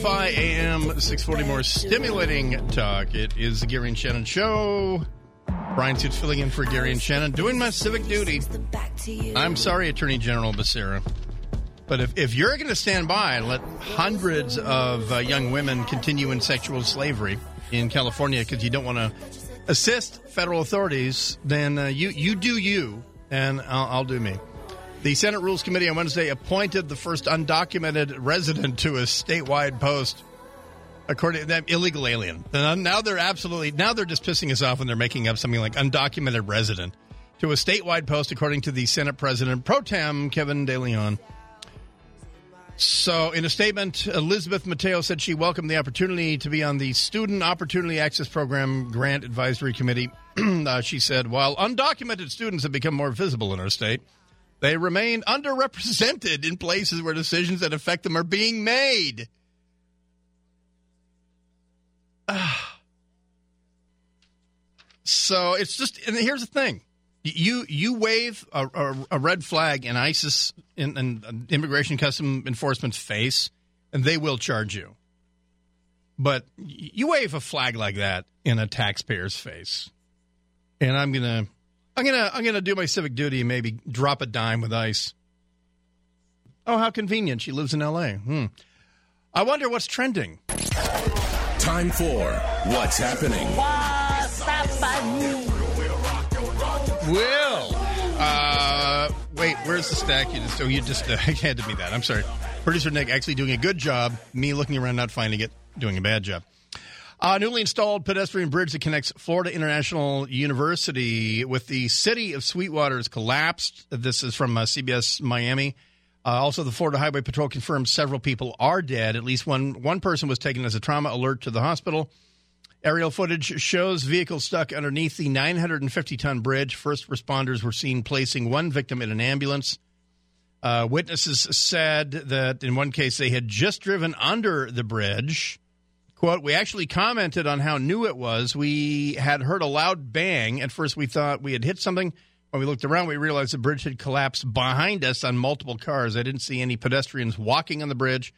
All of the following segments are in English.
KFI AM 640 more stimulating talk. It is the Gary and Shannon show. Brian Suits filling in for Gary and Shannon, doing my civic duty. I'm sorry, Attorney General Becerra. But if, if you're going to stand by and let hundreds of uh, young women continue in sexual slavery in California because you don't want to assist federal authorities, then uh, you, you do you, and I'll, I'll do me. The Senate Rules Committee on Wednesday appointed the first undocumented resident to a statewide post, according to them, illegal alien. And now they're absolutely now they're just pissing us off when they're making up something like undocumented resident to a statewide post, according to the Senate President pro tem Kevin De Leon. So, in a statement, Elizabeth Mateo said she welcomed the opportunity to be on the Student Opportunity Access Program Grant Advisory Committee. uh, she said, while undocumented students have become more visible in our state, they remain underrepresented in places where decisions that affect them are being made. so it's just, and here's the thing: you you wave a, a, a red flag in ICE's in, in Immigration Custom Enforcement's face, and they will charge you. But you wave a flag like that in a taxpayer's face, and I'm gonna I'm gonna I'm gonna do my civic duty and maybe drop a dime with ICE. Oh, how convenient! She lives in L.A. Hmm. I wonder what's trending. Time for what's happening. What's happening? Will. Uh, wait, where's the stack? You just oh, you just uh, handed me that. I'm sorry. Producer Nick actually doing a good job. Me looking around not finding it, doing a bad job. A newly installed pedestrian bridge that connects Florida International University with the city of Sweetwater has collapsed. This is from uh, CBS Miami. Uh, also, the Florida Highway Patrol confirms several people are dead. At least one one person was taken as a trauma alert to the hospital. Aerial footage shows vehicles stuck underneath the 950 ton bridge. First responders were seen placing one victim in an ambulance. Uh, witnesses said that in one case they had just driven under the bridge Quote, we actually commented on how new it was. We had heard a loud bang. At first, we thought we had hit something. When we looked around, we realized the bridge had collapsed behind us on multiple cars. I didn't see any pedestrians walking on the bridge.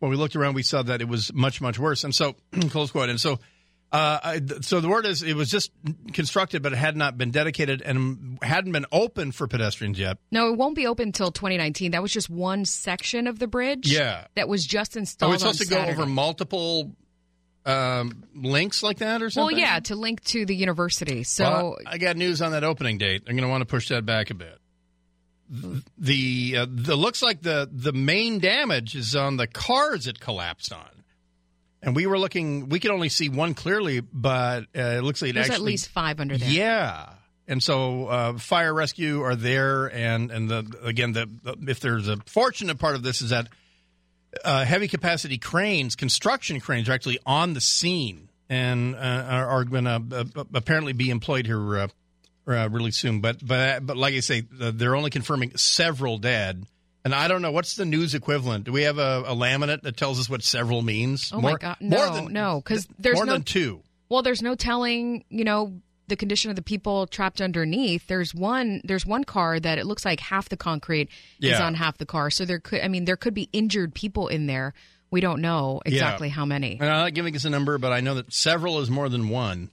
When we looked around, we saw that it was much, much worse. And so, close quote. And so, uh, I, so the word is it was just constructed, but it had not been dedicated and hadn't been open for pedestrians yet. No, it won't be open until 2019. That was just one section of the bridge. Yeah, that was just installed. Oh, it's supposed to go over multiple um, links like that or something? Well, yeah, to link to the university. So well, I got news on that opening date. I'm going to want to push that back a bit. The uh, the looks like the the main damage is on the cars it collapsed on, and we were looking. We could only see one clearly, but uh, it looks like it there's actually at least five under there. Yeah, and so uh, fire rescue are there, and and the again the, the if there's a fortunate part of this is that uh, heavy capacity cranes, construction cranes, are actually on the scene and uh, are, are going to uh, apparently be employed here uh, uh, really soon. But but but like I say, they're only confirming several dead. And I don't know what's the news equivalent. Do we have a, a laminate that tells us what several means? Oh more, my god, no, more than, no, because there's more no than two. Well, there's no telling. You know the condition of the people trapped underneath. There's one. There's one car that it looks like half the concrete is on half the car. So there could. I mean, there could be injured people in there. We don't know exactly how many. And I'm not giving us a number, but I know that several is more than one.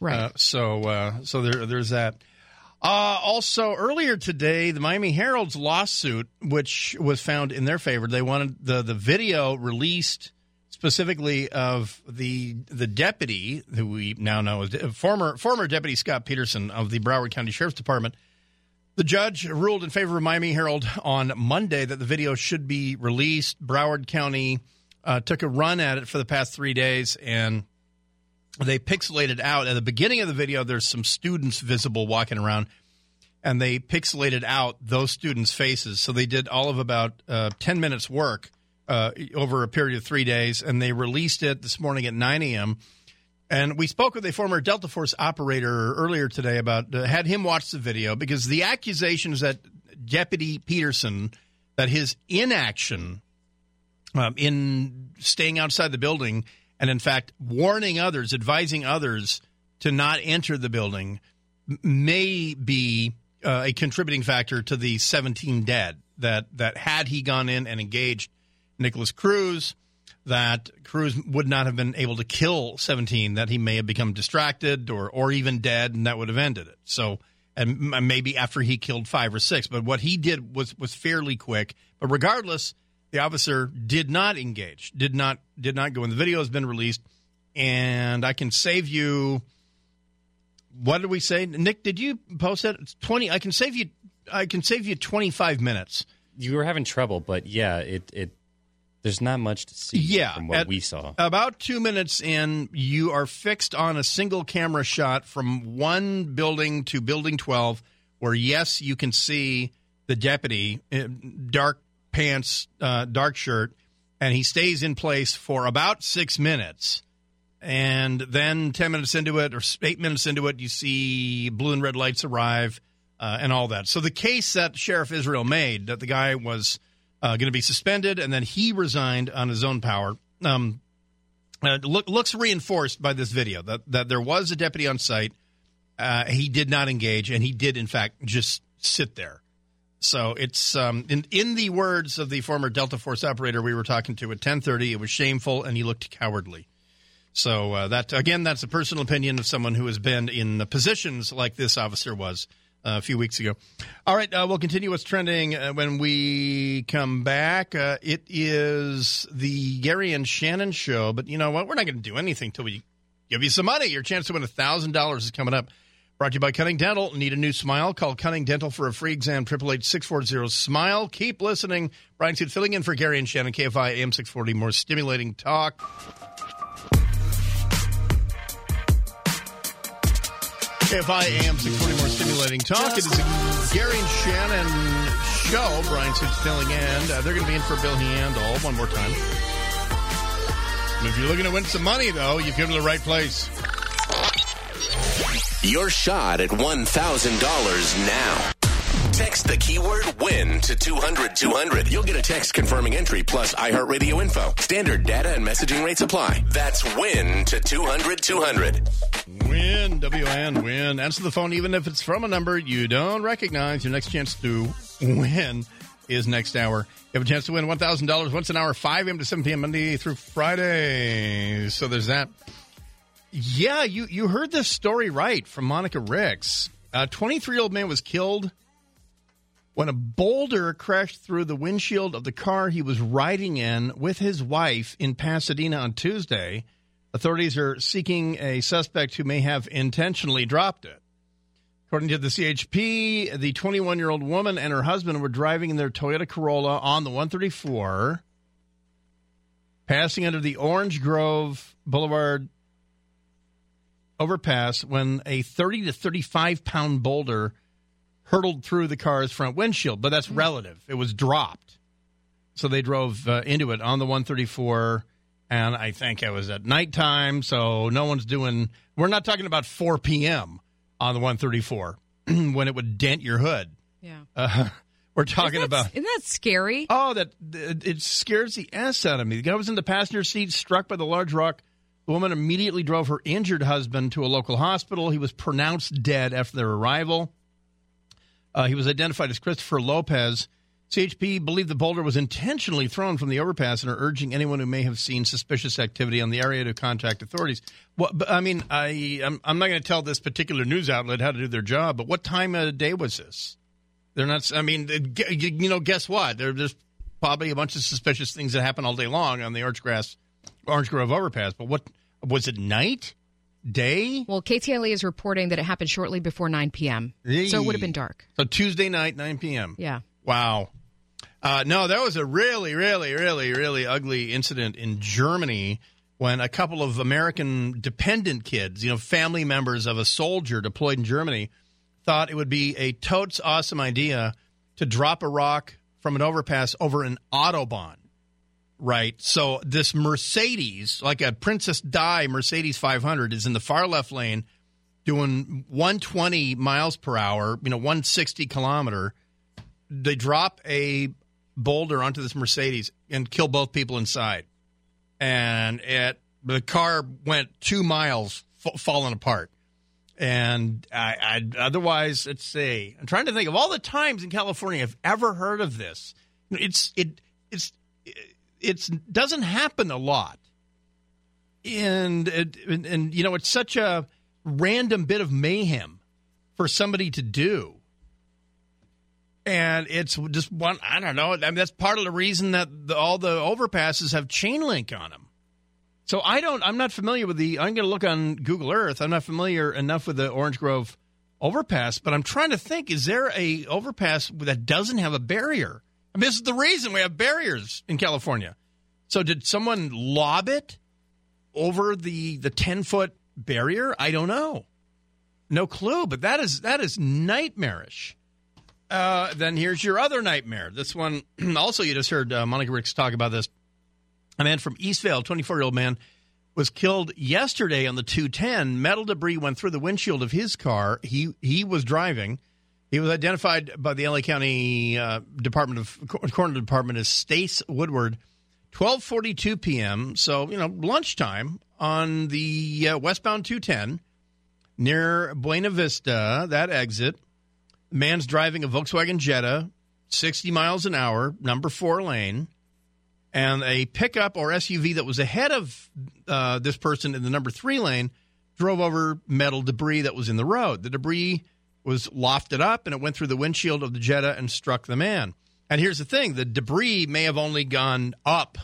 Right. Uh, so uh, so there there's that. Uh, also, earlier today, the Miami Herald's lawsuit, which was found in their favor, they wanted the, the video released specifically of the the deputy who we now know is former former deputy Scott Peterson of the Broward County Sheriff's Department. The judge ruled in favor of Miami Herald on Monday that the video should be released. Broward County uh, took a run at it for the past three days and they pixelated out at the beginning of the video there's some students visible walking around and they pixelated out those students faces so they did all of about uh, 10 minutes work uh, over a period of three days and they released it this morning at 9 a.m and we spoke with a former delta force operator earlier today about uh, had him watch the video because the accusation is that deputy peterson that his inaction um, in staying outside the building and in fact warning others advising others to not enter the building may be uh, a contributing factor to the 17 dead that that had he gone in and engaged Nicholas Cruz that Cruz would not have been able to kill 17, that he may have become distracted or, or even dead, and that would have ended it. So, and maybe after he killed five or six. But what he did was, was fairly quick. But regardless, the officer did not engage, did not, did not go. in. the video has been released, and I can save you. What did we say, Nick? Did you post it? It's twenty. I can save you. I can save you twenty five minutes. You were having trouble, but yeah, it it there's not much to see Yeah, from what at- we saw. About two minutes in, you are fixed on a single camera shot from one building to building 12, where, yes, you can see the deputy, dark pants, uh, dark shirt, and he stays in place for about six minutes. And then 10 minutes into it, or eight minutes into it, you see blue and red lights arrive uh, and all that. So the case that Sheriff Israel made that the guy was uh, going to be suspended and then he resigned on his own power um, uh, look, looks reinforced by this video that, that there was a deputy on site. Uh, he did not engage, and he did, in fact, just sit there. So it's um, in in the words of the former Delta Force operator we were talking to at ten thirty. It was shameful, and he looked cowardly. So uh, that again, that's a personal opinion of someone who has been in the positions like this officer was a few weeks ago. All right, uh, we'll continue what's trending uh, when we come back. Uh, it is the Gary and Shannon show, but you know what? We're not going to do anything till we give you some money. Your chance to win thousand dollars is coming up. Brought to you by Cunning Dental. Need a new smile? Call Cunning Dental for a free exam. Triple H six four zero smile. Keep listening. Brian Suits filling in for Gary and Shannon. KFI AM six forty. More stimulating talk. KFI AM 640 more stimulating talk. It is a Gary and Shannon show. Brian Suits filling in. Uh, they're going to be in for Bill Handel one more time. And if you're looking to win some money, though, you've come to the right place. Your shot at $1,000 now. Text the keyword win to 200 200. You'll get a text confirming entry plus iHeartRadio info. Standard data and messaging rates apply. That's win to 200 200. Win, W-N, win. Answer the phone even if it's from a number you don't recognize. Your next chance to win is next hour. You have a chance to win $1,000 once an hour, 5 a.m. to 7 p.m. Monday through Friday. So there's that. Yeah, you, you heard this story right from Monica Ricks. A 23 year old man was killed when a boulder crashed through the windshield of the car he was riding in with his wife in Pasadena on Tuesday. Authorities are seeking a suspect who may have intentionally dropped it. According to the CHP, the 21 year old woman and her husband were driving in their Toyota Corolla on the 134, passing under the Orange Grove Boulevard overpass when a 30 to 35 pound boulder hurtled through the car's front windshield. But that's relative, it was dropped. So they drove uh, into it on the 134 and I think it was at nighttime, so no one's doing. We're not talking about 4 p.m. on the 134 when it would dent your hood. Yeah. Uh, we're talking Isn't that- about. Isn't that scary? Oh, that it it scares the ass out of me. The guy was in the passenger seat, struck by the large rock. The woman immediately drove her injured husband to a local hospital. He was pronounced dead after their arrival. Uh, he was identified as Christopher Lopez. CHP believed the boulder was intentionally thrown from the overpass and are urging anyone who may have seen suspicious activity on the area to contact authorities. But, I mean, I, I'm, I'm not going to tell this particular news outlet how to do their job, but what time of the day was this? They're not. I mean, you know, guess what? There, there's probably a bunch of suspicious things that happen all day long on the Orange Grass, Orange Grove overpass. But what was it? Night, day? Well, KTLA is reporting that it happened shortly before 9 p.m. So it would have been dark. So Tuesday night, 9 p.m. Yeah. Wow. Uh, no, that was a really, really, really, really ugly incident in Germany when a couple of American dependent kids, you know, family members of a soldier deployed in Germany, thought it would be a totes awesome idea to drop a rock from an overpass over an Autobahn. Right. So this Mercedes, like a Princess Di Mercedes 500, is in the far left lane doing 120 miles per hour, you know, 160 kilometer. They drop a boulder onto this Mercedes and kill both people inside. And it the car went two miles f- falling apart. And I, I otherwise, let's see. I'm trying to think of all the times in California I've ever heard of this. It's it it's it doesn't happen a lot, and, and and you know it's such a random bit of mayhem for somebody to do. And it's just one, I don't know. I mean, that's part of the reason that the, all the overpasses have chain link on them. So I don't, I'm not familiar with the, I'm going to look on Google Earth. I'm not familiar enough with the Orange Grove overpass, but I'm trying to think, is there a overpass that doesn't have a barrier? I mean, this is the reason we have barriers in California. So did someone lob it over the, the 10 foot barrier? I don't know. No clue, but that is, that is nightmarish. Uh, then here's your other nightmare. This one, also, you just heard uh, Monica Ricks talk about this. A man from Eastvale, 24 year old man, was killed yesterday on the 210. Metal debris went through the windshield of his car. He he was driving. He was identified by the LA County uh, Department of Coroner Department as Stace Woodward. 12:42 p.m. So you know lunchtime on the uh, westbound 210 near Buena Vista. That exit. Man's driving a Volkswagen Jetta, 60 miles an hour, number four lane, and a pickup or SUV that was ahead of uh, this person in the number three lane drove over metal debris that was in the road. The debris was lofted up and it went through the windshield of the Jetta and struck the man. And here's the thing the debris may have only gone up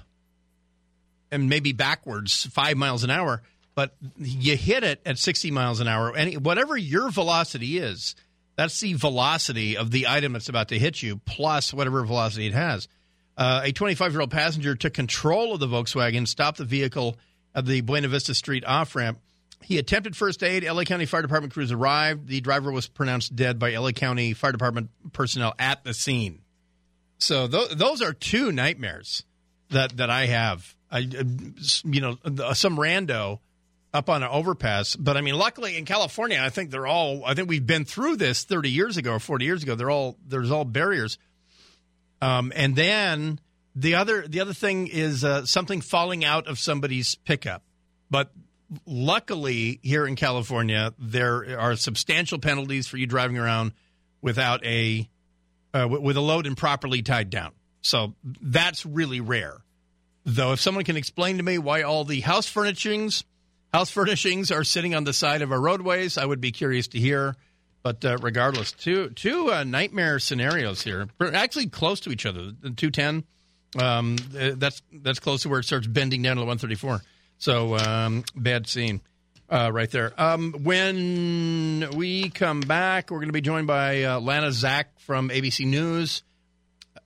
and maybe backwards five miles an hour, but you hit it at 60 miles an hour. And whatever your velocity is, that's the velocity of the item that's about to hit you, plus whatever velocity it has. Uh, a 25 year old passenger took control of the Volkswagen, stopped the vehicle at the Buena Vista Street off ramp. He attempted first aid. LA County Fire Department crews arrived. The driver was pronounced dead by LA County Fire Department personnel at the scene. So th- those are two nightmares that that I have. I, you know, some rando up on an overpass. But I mean, luckily in California, I think they're all. I think we've been through this 30 years ago or 40 years ago. They're all there's all barriers. Um, and then the other the other thing is uh, something falling out of somebody's pickup. But luckily here in California, there are substantial penalties for you driving around without a uh, with a load improperly tied down. So that's really rare. Though, if someone can explain to me why all the house furnishings house furnishings are sitting on the side of our roadways, I would be curious to hear. But uh, regardless, two two uh, nightmare scenarios here. We're actually close to each other. The two ten. Um, that's that's close to where it starts bending down to the one thirty four. So um, bad scene. Uh, right there. Um, when we come back, we're going to be joined by uh, Lana Zak from ABC News.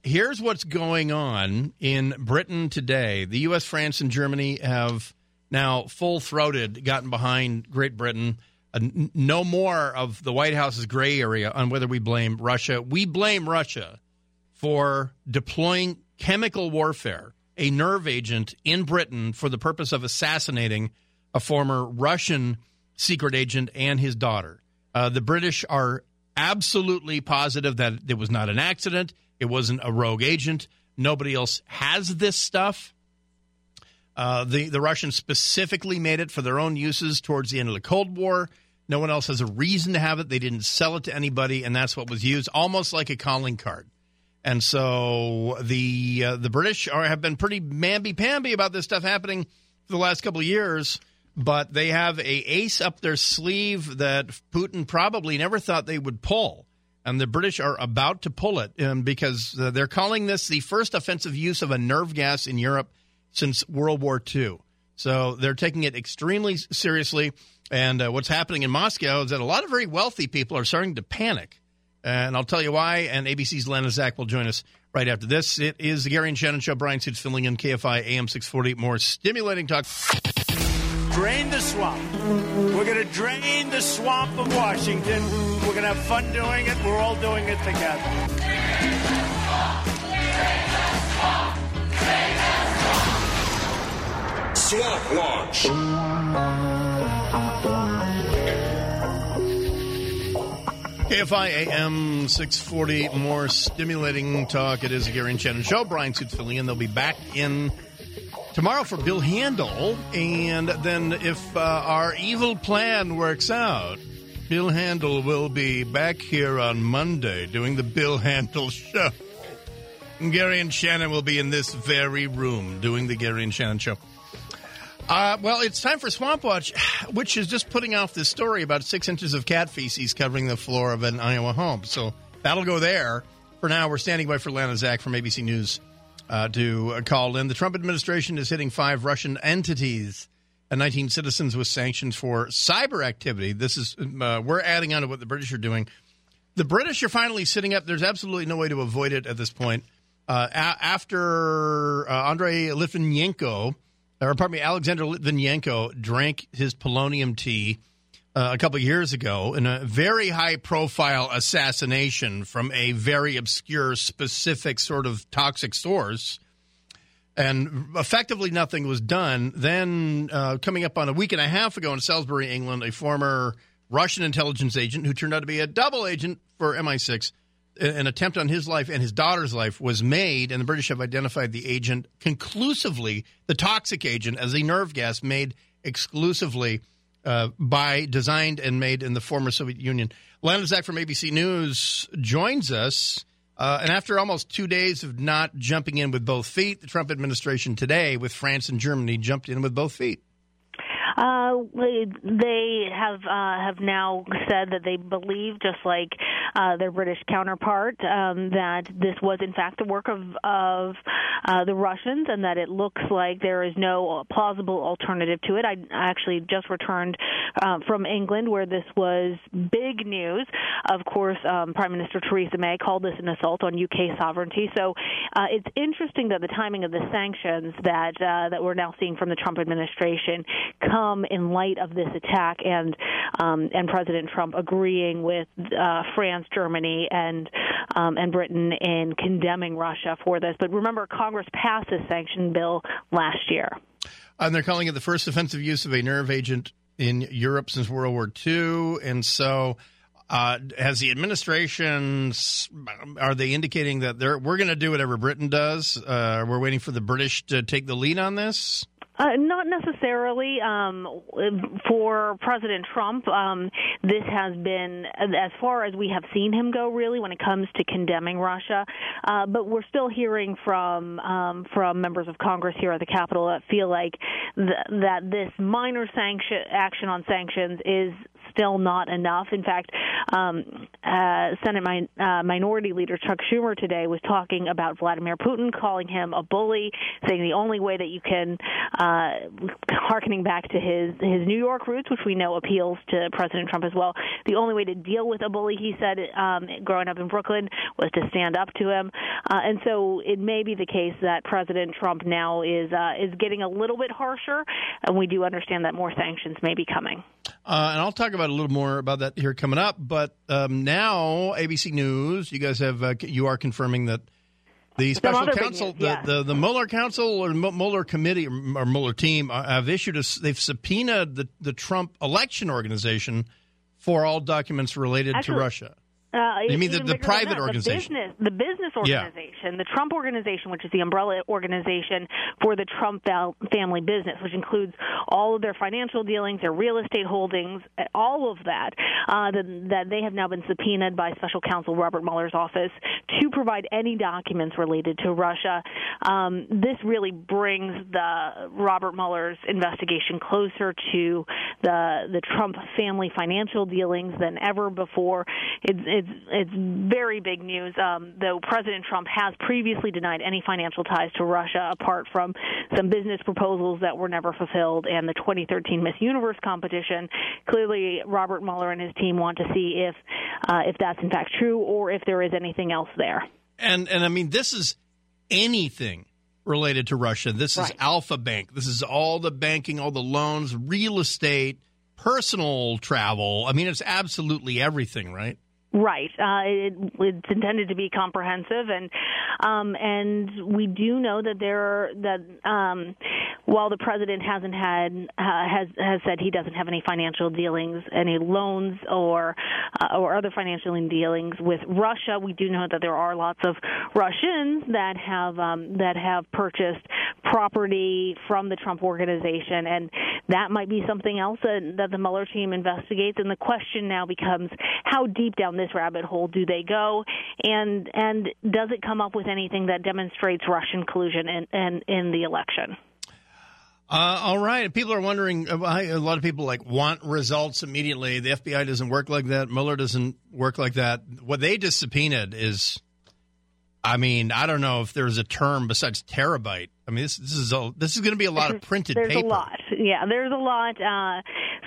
Here's what's going on in Britain today. The U.S., France, and Germany have now full throated gotten behind Great Britain. Uh, no more of the White House's gray area on whether we blame Russia. We blame Russia for deploying chemical warfare, a nerve agent in Britain for the purpose of assassinating a former Russian secret agent and his daughter. Uh, the British are absolutely positive that it was not an accident. It wasn't a rogue agent. Nobody else has this stuff. Uh, the the Russians specifically made it for their own uses towards the end of the Cold War. No one else has a reason to have it. They didn't sell it to anybody, and that's what was used, almost like a calling card. And so the uh, the British are, have been pretty mamby pamby about this stuff happening for the last couple of years, but they have a ace up their sleeve that Putin probably never thought they would pull, and the British are about to pull it um, because uh, they're calling this the first offensive use of a nerve gas in Europe since World War II. So they're taking it extremely seriously. And uh, what's happening in Moscow is that a lot of very wealthy people are starting to panic. And I'll tell you why. And ABC's Lana Zak will join us right after this. It is the Gary and Shannon Show. Brian Suits filling in KFI AM 640. More stimulating talk. Drain the swamp. We're going to drain the swamp of Washington. We're going to have fun doing it. We're all doing it together. Drain the Swamp Launch. KFI AM 640, more stimulating talk. It is Gary and Shannon show. Brian Suits filling in. They'll be back in tomorrow for Bill Handel. And then if uh, our evil plan works out, Bill Handel will be back here on Monday doing the Bill Handel show. Gary and Shannon will be in this very room doing the Gary and Shannon show. Uh, well, it's time for Swamp Watch, which is just putting off this story about six inches of cat feces covering the floor of an Iowa home. So that'll go there. For now, we're standing by for Lana Zak from ABC News uh, to call in. The Trump administration is hitting five Russian entities and 19 citizens with sanctions for cyber activity. This is uh, we're adding on to what the British are doing. The British are finally sitting up. There's absolutely no way to avoid it at this point. Uh, a- after uh, Andrei Litvinenko, or pardon me, Alexander Litvinenko drank his polonium tea uh, a couple years ago in a very high profile assassination from a very obscure, specific sort of toxic source. And effectively, nothing was done. Then, uh, coming up on a week and a half ago in Salisbury, England, a former Russian intelligence agent who turned out to be a double agent for MI6, an attempt on his life and his daughter's life was made, and the British have identified the agent conclusively, the toxic agent, as a nerve gas made exclusively uh, by designed and made in the former Soviet Union. Lana Zak from ABC News joins us. Uh, and after almost two days of not jumping in with both feet, the Trump administration today, with France and Germany, jumped in with both feet. Uh, they have uh, have now said that they believe, just like uh, their British counterpart, um, that this was in fact the work of of uh, the Russians, and that it looks like there is no plausible alternative to it. I actually just returned uh, from England, where this was big news. Of course, um, Prime Minister Theresa May called this an assault on UK sovereignty. So uh, it's interesting that the timing of the sanctions that uh, that we're now seeing from the Trump administration come in light of this attack and um, and President Trump agreeing with uh, Germany, and um, and Britain in condemning Russia for this. But remember, Congress passed this sanction bill last year. And they're calling it the first offensive use of a nerve agent in Europe since World War II. And so, uh, has the administration are they indicating that they're we're going to do whatever Britain does? Uh, we're waiting for the British to take the lead on this. Uh, not necessarily. Um, for President Trump, um, this has been as far as we have seen him go, really, when it comes to condemning Russia. Uh, but we're still hearing from um, from members of Congress here at the Capitol that feel like th- that this minor sanction action on sanctions is still not enough. In fact, um, uh, Senate min- uh, Minority Leader Chuck Schumer today was talking about Vladimir Putin, calling him a bully, saying the only way that you can, uh, harkening back to his his New York roots, which we know appeals to President Trump as well. The only way to deal with a bully, he said, um, growing up in Brooklyn, was to stand up to him. Uh, and so it may be the case that President Trump now is uh, is getting a little bit harsher, and we do understand that more sanctions may be coming. Uh, and I'll talk about a little more about that here coming up. But um, now, ABC News, you guys have uh, you are confirming that the special counsel, news, yeah. the, the the Mueller Council or Mueller Committee or Mueller team uh, have issued a they've subpoenaed the the Trump election organization for all documents related Actually, to Russia. Uh, you mean the, the private organization? The business, the business organization, the Trump organization, which is the umbrella organization for the Trump family business, which includes all of their financial dealings, their real estate holdings, all of that, uh, that, that they have now been subpoenaed by special counsel Robert Mueller's office to provide any documents related to Russia. Um, this really brings the Robert Mueller's investigation closer to the the Trump family financial dealings than ever before. It's, it's it's very big news. Um, though President Trump has previously denied any financial ties to Russia, apart from some business proposals that were never fulfilled and the 2013 Miss Universe competition. Clearly, Robert Mueller and his team want to see if uh, if that's in fact true or if there is anything else there. And and I mean, this is anything related to Russia. This Right. is Alfa Bank. This is all the banking, all the loans, real estate, personal travel. I mean, it's absolutely everything, right? Right. Uh, it, it's intended to be comprehensive, and um, and we do know that there are, that um, while the president hasn't had uh, has has said he doesn't have any financial dealings, any loans or uh, or other financial dealings with Russia, we do know that there are lots of Russians that have um, that have purchased property from the Trump organization, and that might be something else that, that the Mueller team investigates. And the question now becomes how deep down this rabbit hole do they go, and and does it come up with anything that demonstrates Russian collusion in in, in the election? Uh, all right. People are wondering. uh, A lot of people like want results immediately. The FBI doesn't work like that. Mueller doesn't work like that. What they just subpoenaed is, I mean, I don't know if there's a term besides terabyte. I mean, this this is a, this is going to be a lot of printed there's paper. a lot. Yeah, there's a lot. Uh,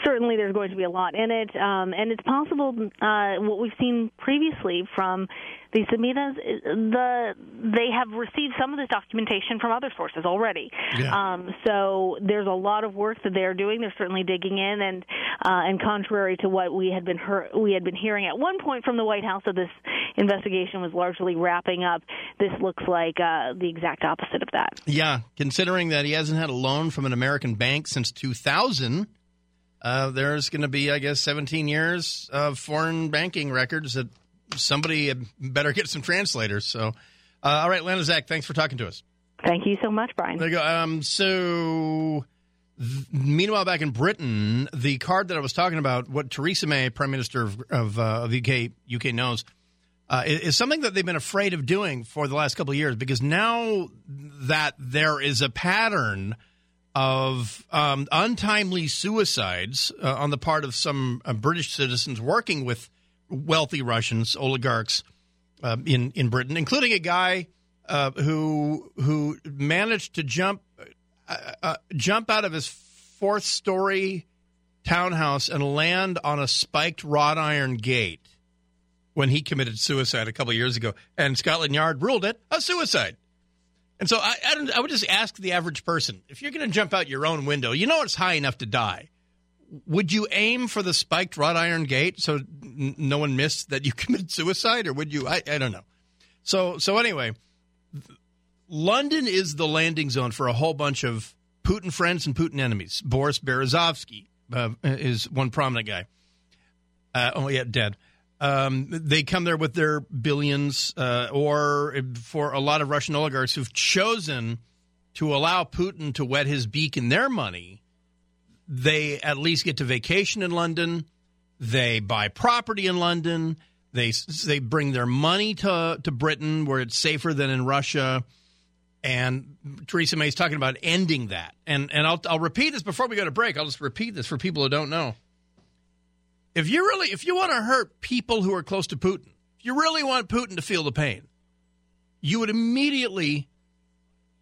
certainly, there's going to be a lot in it, um, and it's possible uh, what we've seen previously from these subpoenas. The they have received some of this documentation from other sources already. Yeah. Um, so there's a lot of work that they're doing. They're certainly digging in, and uh, and contrary to what we had been hear- we had been hearing at one point from the White House that this investigation was largely wrapping up, this looks like uh, the exact opposite of that. Yeah, considering that he hasn't had a loan from an American bank since 2000, uh, there's going to be, I guess, 17 years of foreign banking records that somebody had better get some translators. So, uh, all right, Lana Zak, thanks for talking to us. Thank you so much, Brian. There you go. Um, so, th- meanwhile, back in Britain, the card that I was talking about, what Theresa May, Prime Minister of, of, uh, of UK, UK knows, uh, is, is something that they've been afraid of doing for the last couple of years because now that there is a pattern of um, untimely suicides uh, on the part of some uh, British citizens working with wealthy Russians, oligarchs uh, in in Britain, including a guy uh, who who managed to jump uh, uh, jump out of his fourth story townhouse and land on a spiked wrought iron gate when he committed suicide a couple years ago, and Scotland Yard ruled it a suicide. And so I, I, I would just ask the average person if you're going to jump out your own window, you know it's high enough to die. Would you aim for the spiked wrought iron gate so n- no one missed that you committed suicide, or would you? I, I don't know. So so anyway, London is the landing zone for a whole bunch of Putin friends and Putin enemies. Boris Berezovsky uh, is one prominent guy. Uh, oh yeah, dead. Um, they come there with their billions, uh, or for a lot of Russian oligarchs who've chosen to allow Putin to wet his beak in their money. They at least get to vacation in London. They buy property in London. They they bring their money to to Britain, where it's safer than in Russia. And Theresa May is talking about ending that. And and I'll I'll repeat this before we go to break. I'll just repeat this for people who don't know. If you really if you want to hurt people who are close to Putin, if you really want Putin to feel the pain, you would immediately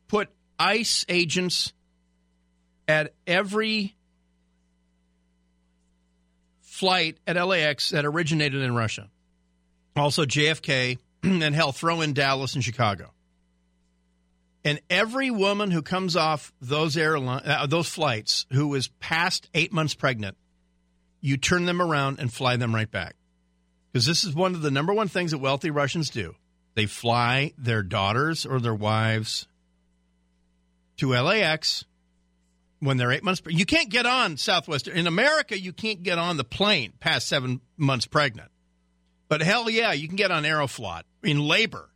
put ICE agents at every flight at LAX that originated in Russia. Also JFK and hell throw in Dallas and Chicago. And every woman who comes off those airline uh, those flights who is past 8 months pregnant, you turn them around and fly them right back. Because this is one of the number one things that wealthy Russians do. They fly their daughters or their wives to LAX when they're eight months. Pre- you can't get on Southwest in America. You can't get on the plane past seven months pregnant. But hell yeah, you can get on Aeroflot in labor,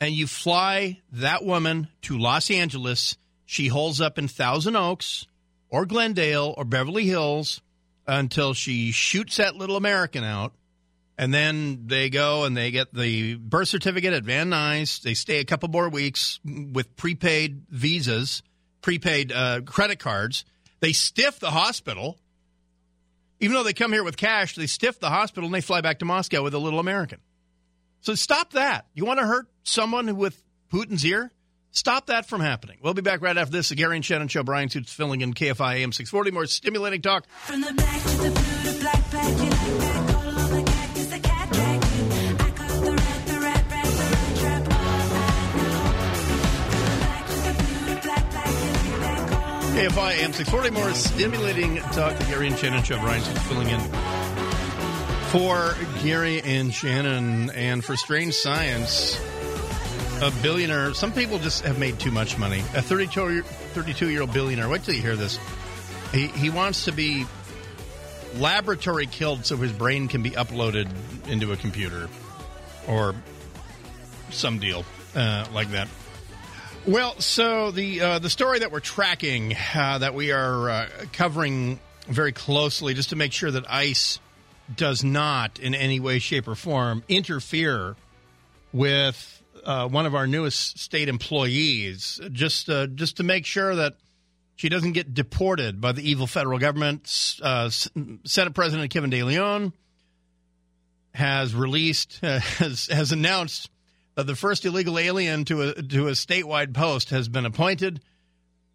and you fly that woman to Los Angeles. She holds up in Thousand Oaks or Glendale or Beverly Hills until she shoots that little American out. And then they go and they get the birth certificate at Van Nuys. They stay a couple more weeks with prepaid visas, prepaid uh, credit cards. They stiff the hospital. Even though they come here with cash, they stiff the hospital and they fly back to Moscow with a little American. So stop that. You want to hurt someone with Putin's ear? Stop that from happening. We'll be back right after this. The Gary and Shannon Show. Brian Suits filling in KFI AM 640. More stimulating talk. From the black to the blue to black, black, you like that. All on cactus, the cat dragon. I caught the rat, the rat, rat, the rat trap. All I know. From the black to the blue to black, black, you like that. All on the KFI AM 640. More stimulating talk. The Gary and Shannon Show. Brian Suits filling in for Gary and Shannon. And for Strange Science, a billionaire. Some people just have made too much money. A 32 32 year old billionaire. Wait till you hear this. He, he wants to be laboratory killed so his brain can be uploaded into a computer or some deal uh, like that. Well, so the uh, the story that we're tracking, uh, that we are uh, covering very closely, just to make sure that ICE does not, in any way, shape, or form, interfere with uh, one of our newest state employees, just uh, just to make sure that she doesn't get deported by the evil federal government. Uh, Senate President Kevin De Leon has released has has announced that the first illegal alien to a to a statewide post has been appointed.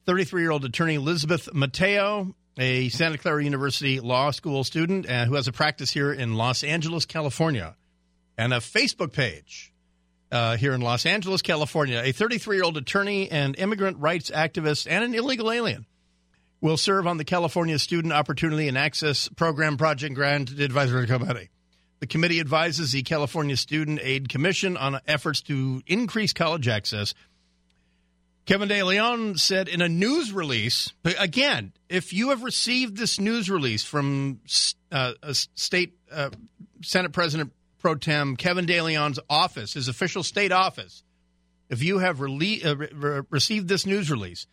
33 year old attorney Elizabeth Mateo, a Santa Clara University law school student uh, who has a practice here in Los Angeles, California, and a Facebook page uh, here in Los Angeles, California. A 33 year old attorney and immigrant rights activist and an illegal alien will serve on the California Student Opportunity and Access Program Project Grant Advisory Committee. The committee advises the California Student Aid Commission on efforts to increase college access. Kevin De Leon said in a news release, again, if you have received this news release from uh, a state uh, Senate President Pro Tem Kevin De Leon's office, his official state office, if you have rele- uh, re- received this news release,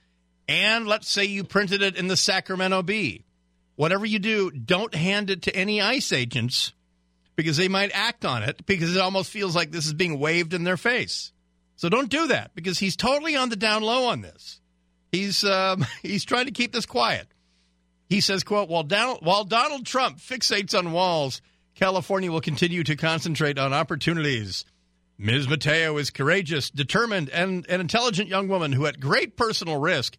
and let's say you printed it in the Sacramento Bee, whatever you do, don't hand it to any ICE agents because they might act on it because it almost feels like this is being waved in their face. So don't do that because he's totally on the down low on this. He's um, he's trying to keep this quiet. He says, "quote While Donald, while Donald Trump fixates on walls, California will continue to concentrate on opportunities." Ms. Mateo is courageous, determined, and an intelligent young woman who, at great personal risk,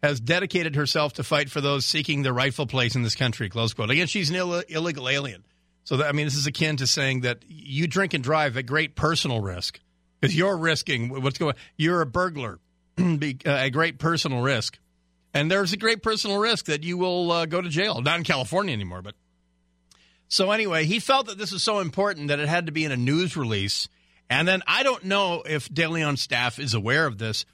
has dedicated herself to fight for those seeking their rightful place in this country. Close quote. Again, she's an Ill- illegal alien. So, that, I mean, this is akin to saying that you drink and drive at great personal risk because you're risking what's going. on. You're a burglar, uh, a great personal risk, and there's a great personal risk that you will uh, go to jail. Not in California anymore, but so anyway, he felt that this was so important that it had to be in a news release. And then I don't know if De Leon's staff is aware of this,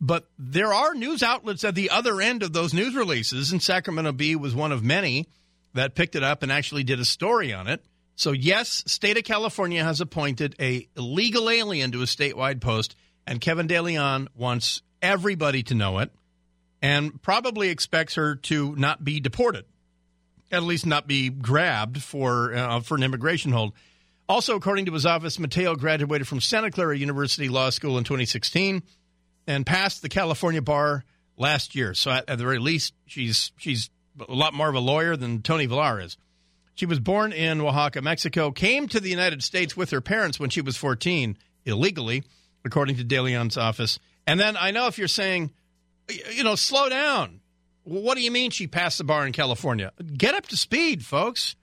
but there are news outlets at the other end of those news releases, and Sacramento Bee was one of many that picked it up and actually did a story on it. So yes, state of California has appointed a illegal alien to a statewide post, and Kevin De Leon wants everybody to know it, and probably expects her to not be deported, at least not be grabbed for uh, for an immigration hold. Also, according to his office, Mateo graduated from Santa Clara University Law School in 2016 and passed the California bar last year. So at, at the very least, she's she's a lot more of a lawyer than Tony Villar is. She was born in Oaxaca, Mexico, came to the United States with her parents when she was 14, illegally, according to De Leon's office. And then I know if you're saying, you know, slow down. What do you mean she passed the bar in California? Get up to speed, folks.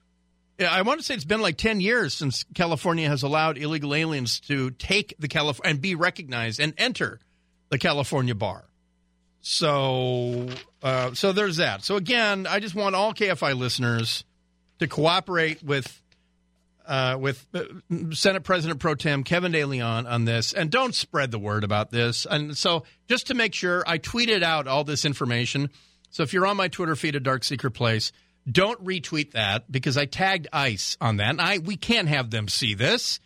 I want to say it's been like 10 years since California has allowed illegal aliens to take the California and be recognized and enter the California bar. So, uh, so there's that. So again, I just want all KFI listeners to cooperate with uh, with uh, Senate President Pro Tem Kevin De Leon on this, and don't spread the word about this. And so, just to make sure, I tweeted out all this information. So if you're on my Twitter feed at Dark Secret Place, don't retweet that because I tagged ICE on that. And I we can't have them see this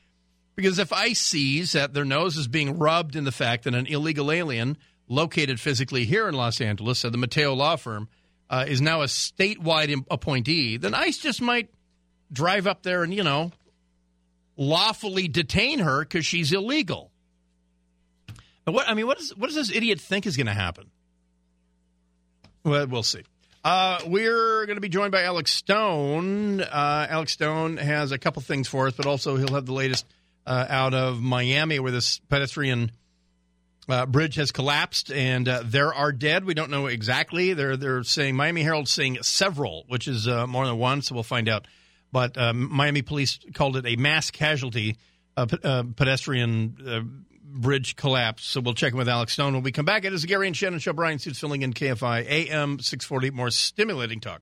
because if ICE sees that their nose is being rubbed in the fact that an illegal alien located physically here in Los Angeles at the Mateo law firm uh, is now a statewide appointee, then ICE just might drive up there and you know lawfully detain her because she's illegal. What I mean, what, is, what does this idiot think is going to happen? Well, we'll see. Uh, we're going to be joined by Alex Stone. Uh, Alex Stone has a couple things for us, but also he'll have the latest uh, out of Miami, where this pedestrian uh, bridge has collapsed and uh, there are dead. We don't know exactly. They're they're saying Miami Herald's saying several, which is uh, more than one. So we'll find out. But Miami police called it a mass casualty pedestrian bridge collapse. So we'll check in with Alex Stone when we come back. It is the Gary and Shannon show. Brian Suits filling in KFI AM six forty. More stimulating talk.